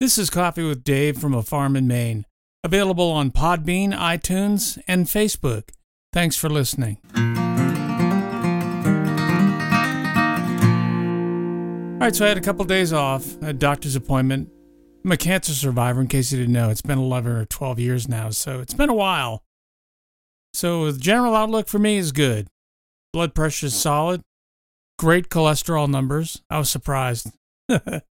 This is Coffee with Dave from a farm in Maine. Available on Podbean, iTunes, and Facebook. Thanks for listening. All right, so I had a couple days off, a doctor's appointment. I'm a cancer survivor, in case you didn't know. It's been 11 or 12 years now, so it's been a while. So the general outlook for me is good. Blood pressure is solid. Great cholesterol numbers. I was surprised.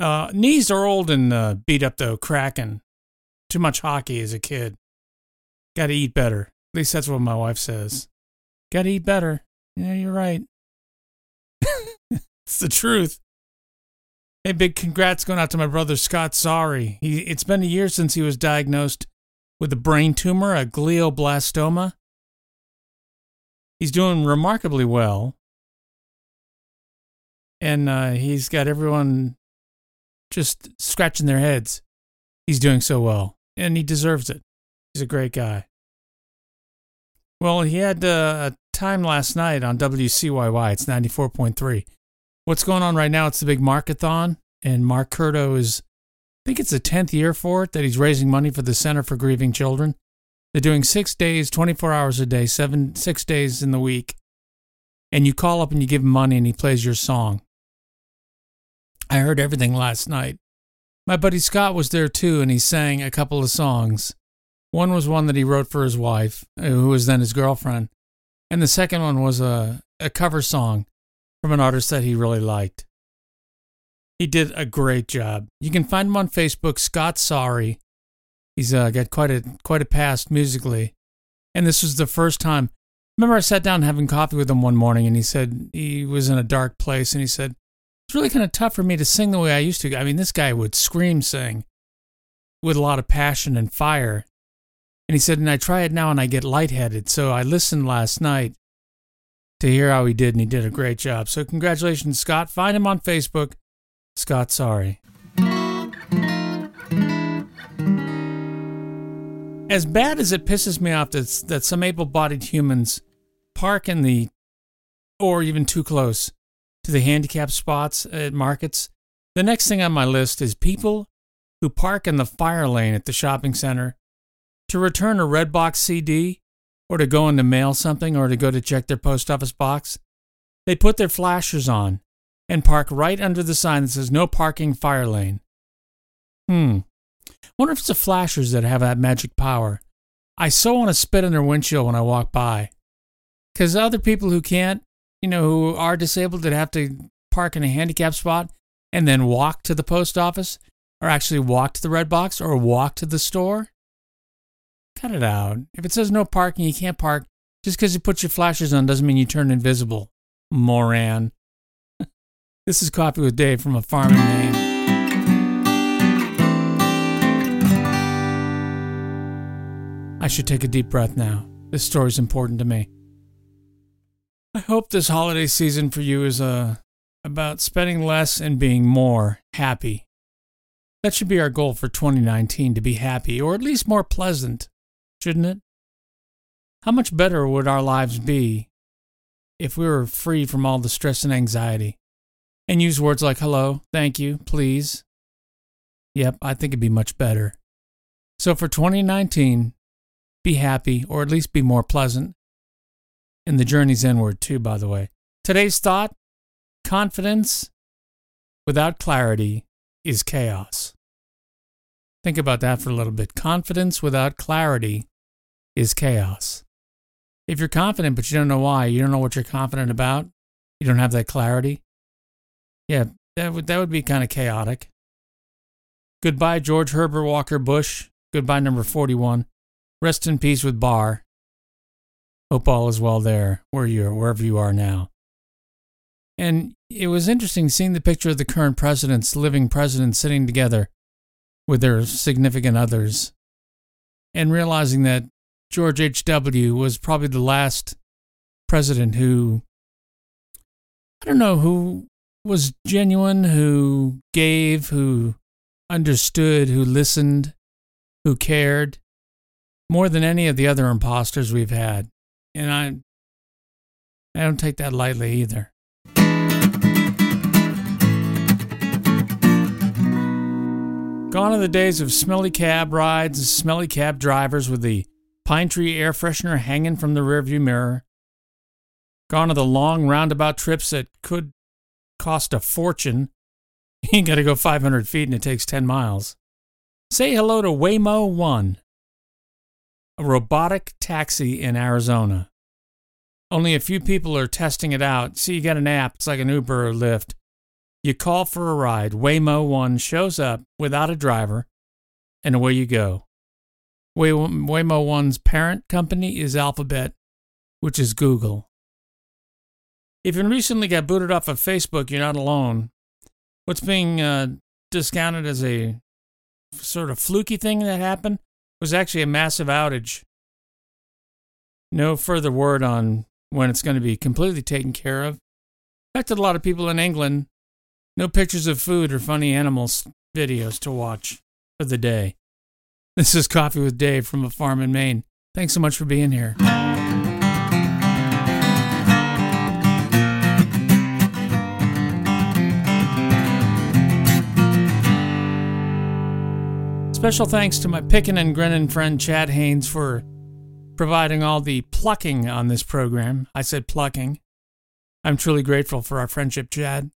Uh, knees are old and uh, beat up though, cracking. Too much hockey as a kid. Got to eat better. At least that's what my wife says. Got to eat better. Yeah, you're right. it's the truth. Hey, big congrats going out to my brother Scott Sorry. He, it's been a year since he was diagnosed with a brain tumor, a glioblastoma. He's doing remarkably well. And uh, he's got everyone just scratching their heads. He's doing so well, and he deserves it. He's a great guy. Well, he had uh, a time last night on WCYY. It's 94.3. What's going on right now? It's the big markathon, and Mark Curdo is, I think it's the 10th year for it that he's raising money for the Center for Grieving Children. They're doing six days, 24 hours a day, seven, six days in the week. And you call up and you give him money and he plays your song. I heard everything last night. My buddy Scott was there too, and he sang a couple of songs. One was one that he wrote for his wife, uh, who was then his girlfriend, and the second one was a, a cover song from an artist that he really liked. He did a great job. You can find him on Facebook, Scott Sorry. He's uh, got quite a quite a past musically, and this was the first time. Remember, I sat down having coffee with him one morning, and he said he was in a dark place, and he said, it's really kind of tough for me to sing the way I used to. I mean, this guy would scream sing with a lot of passion and fire. And he said, and I try it now and I get lightheaded. So I listened last night to hear how he did, and he did a great job. So congratulations, Scott. Find him on Facebook. Scott, sorry. As bad as it pisses me off that, that some able bodied humans park in the, or even too close, to the handicap spots at markets. The next thing on my list is people who park in the fire lane at the shopping center to return a red box CD or to go in to mail something or to go to check their post office box. They put their flashers on and park right under the sign that says no parking fire lane. Hmm. Wonder if it's the flashers that have that magic power. I so want to spit in their windshield when I walk by. Because other people who can't, you know, who are disabled that have to park in a handicap spot and then walk to the post office or actually walk to the red box or walk to the store? Cut it out. If it says no parking, you can't park. Just because you put your flashers on doesn't mean you turn invisible. Moran. this is Coffee with Dave from a farm in Maine. I should take a deep breath now. This story's important to me. I hope this holiday season for you is uh, about spending less and being more happy. That should be our goal for 2019 to be happy, or at least more pleasant, shouldn't it? How much better would our lives be if we were free from all the stress and anxiety and use words like hello, thank you, please? Yep, I think it'd be much better. So for 2019, be happy, or at least be more pleasant, and the journey's inward, too, by the way. Today's thought confidence without clarity is chaos. Think about that for a little bit. Confidence without clarity is chaos. If you're confident, but you don't know why, you don't know what you're confident about, you don't have that clarity, yeah, that would, that would be kind of chaotic. Goodbye, George Herbert Walker Bush. Goodbye, number 41. Rest in peace with Bar. Hope all is well there, where you are, wherever you are now. And it was interesting seeing the picture of the current presidents, living presidents, sitting together with their significant others, and realizing that George H.W. was probably the last president who, I don't know, who was genuine, who gave, who understood, who listened, who cared more than any of the other imposters we've had and I I don't take that lightly either. Gone are the days of smelly cab rides and smelly cab drivers with the pine tree air freshener hanging from the rearview mirror. Gone are the long roundabout trips that could cost a fortune. You ain't got to go 500 feet and it takes 10 miles. Say hello to Waymo One, a robotic taxi in Arizona. Only a few people are testing it out. See, you got an app, it's like an Uber or Lyft. You call for a ride, Waymo One shows up without a driver, and away you go. Way- Waymo One's parent company is Alphabet, which is Google. If you recently got booted off of Facebook, you're not alone. What's being uh, discounted as a sort of fluky thing that happened was actually a massive outage. No further word on when it's going to be completely taken care of. Affected a lot of people in England. No pictures of food or funny animals videos to watch for the day. This is Coffee with Dave from a farm in Maine. Thanks so much for being here. Special thanks to my pickin' and grinnin' friend Chad Haynes for providing all the plucking on this program. I said plucking. I'm truly grateful for our friendship, Chad.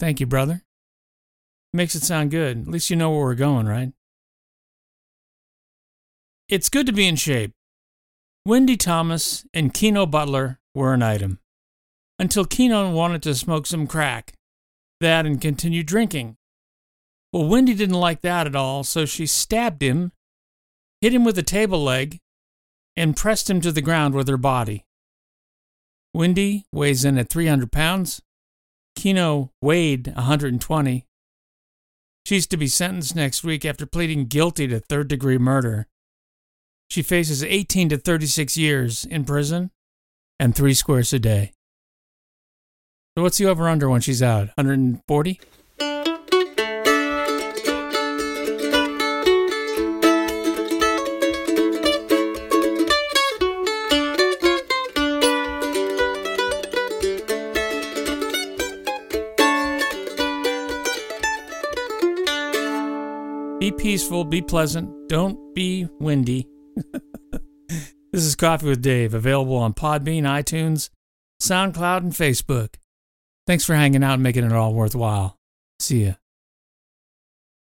Thank you, brother. Makes it sound good. At least you know where we're going, right? It's good to be in shape. Wendy Thomas and Keno Butler were an item. Until Keno wanted to smoke some crack. That and continue drinking. Well, Wendy didn't like that at all, so she stabbed him, hit him with a table leg, and pressed him to the ground with her body. Wendy weighs in at 300 pounds. Keno weighed 120. She's to be sentenced next week after pleading guilty to third degree murder. She faces 18 to 36 years in prison and three squares a day. So, what's the over under when she's out? 140? Peaceful, be pleasant, don't be windy. this is Coffee with Dave, available on Podbean, iTunes, SoundCloud, and Facebook. Thanks for hanging out and making it all worthwhile. See ya.